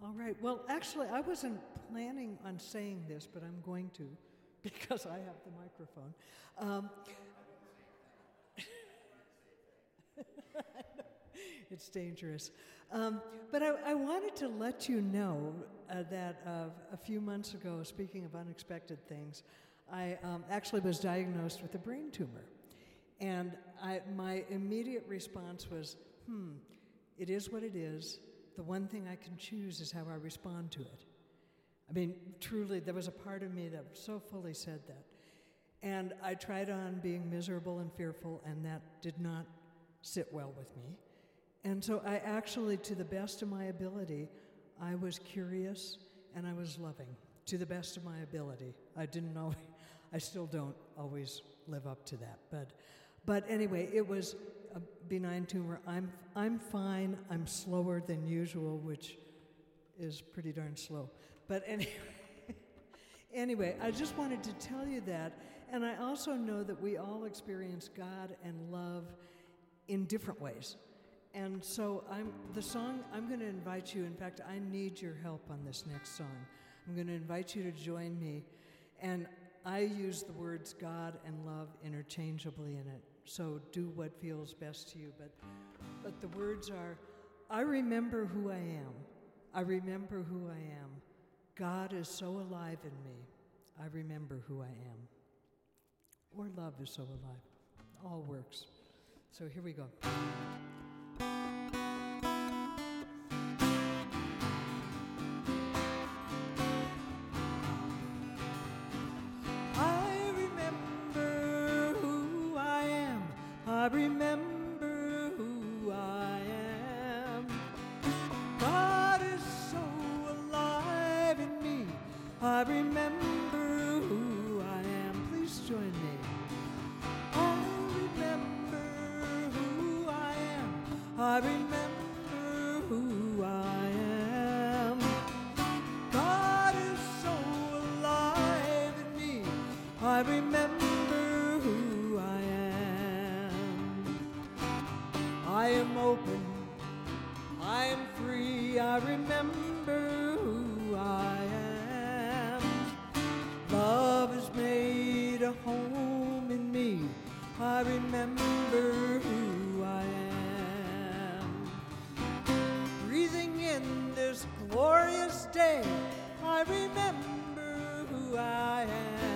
All right. Well, actually, I wasn't planning on saying this, but I'm going to because I have the microphone. Um, it's dangerous. Um, but I, I, wanted to let you know uh, that uh, a few months ago, speaking of unexpected things, I um, actually was diagnosed with a brain tumor. And I, my immediate response was, hmm, it is what it is. The one thing I can choose is how I respond to it. I mean, truly, there was a part of me that so fully said that. And I tried on being miserable and fearful, and that did not sit well with me. And so I actually, to the best of my ability, I was curious and I was loving to the best of my ability. I didn't always, I still don't always live up to that. But, but anyway, it was a benign tumor. I'm, I'm fine. I'm slower than usual, which is pretty darn slow. But anyway, anyway, I just wanted to tell you that. And I also know that we all experience God and love in different ways. And so I'm the song I'm going to invite you in fact I need your help on this next song. I'm going to invite you to join me and I use the words God and love interchangeably in it. So do what feels best to you but but the words are I remember who I am. I remember who I am. God is so alive in me. I remember who I am. Or love is so alive. All works. So here we go. I remember who I am. I am open. I am free. I remember who I am. Love has made a home in me. I remember who I am. Breathing in this glorious day, I remember who I am.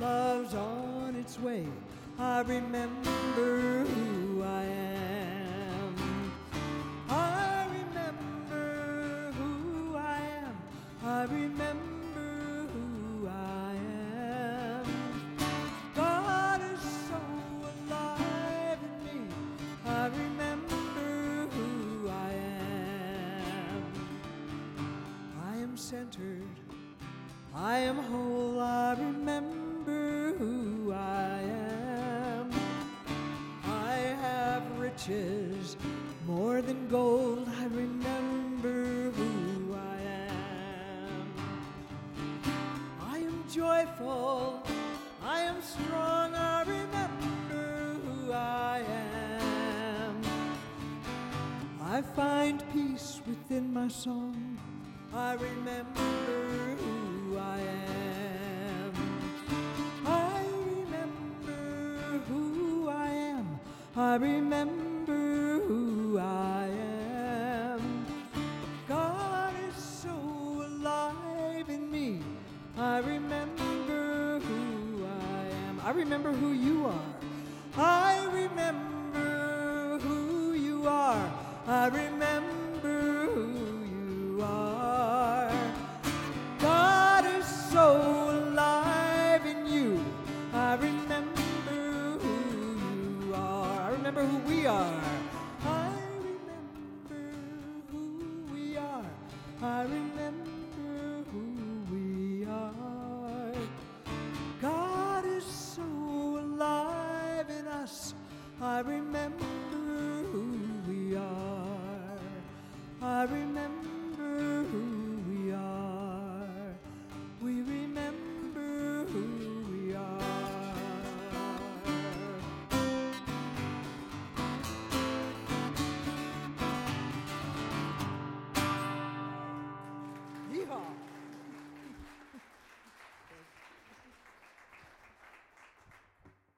Love's on its way. I remember who I am. I remember who I am. I remember who I am. God is so alive in me. I remember who I am. I am centered. I am whole. I remember more than gold. I remember who I am. I am joyful. I am strong. I remember who I am. I find peace within my song. I remember who I am. I remember who I am. I remember remember who you are. I remember who you are. I remember who you are. God is so alive in you. I remember who you are. I remember who we are. I remember who we are. I remember us, I remember who we are. I remember.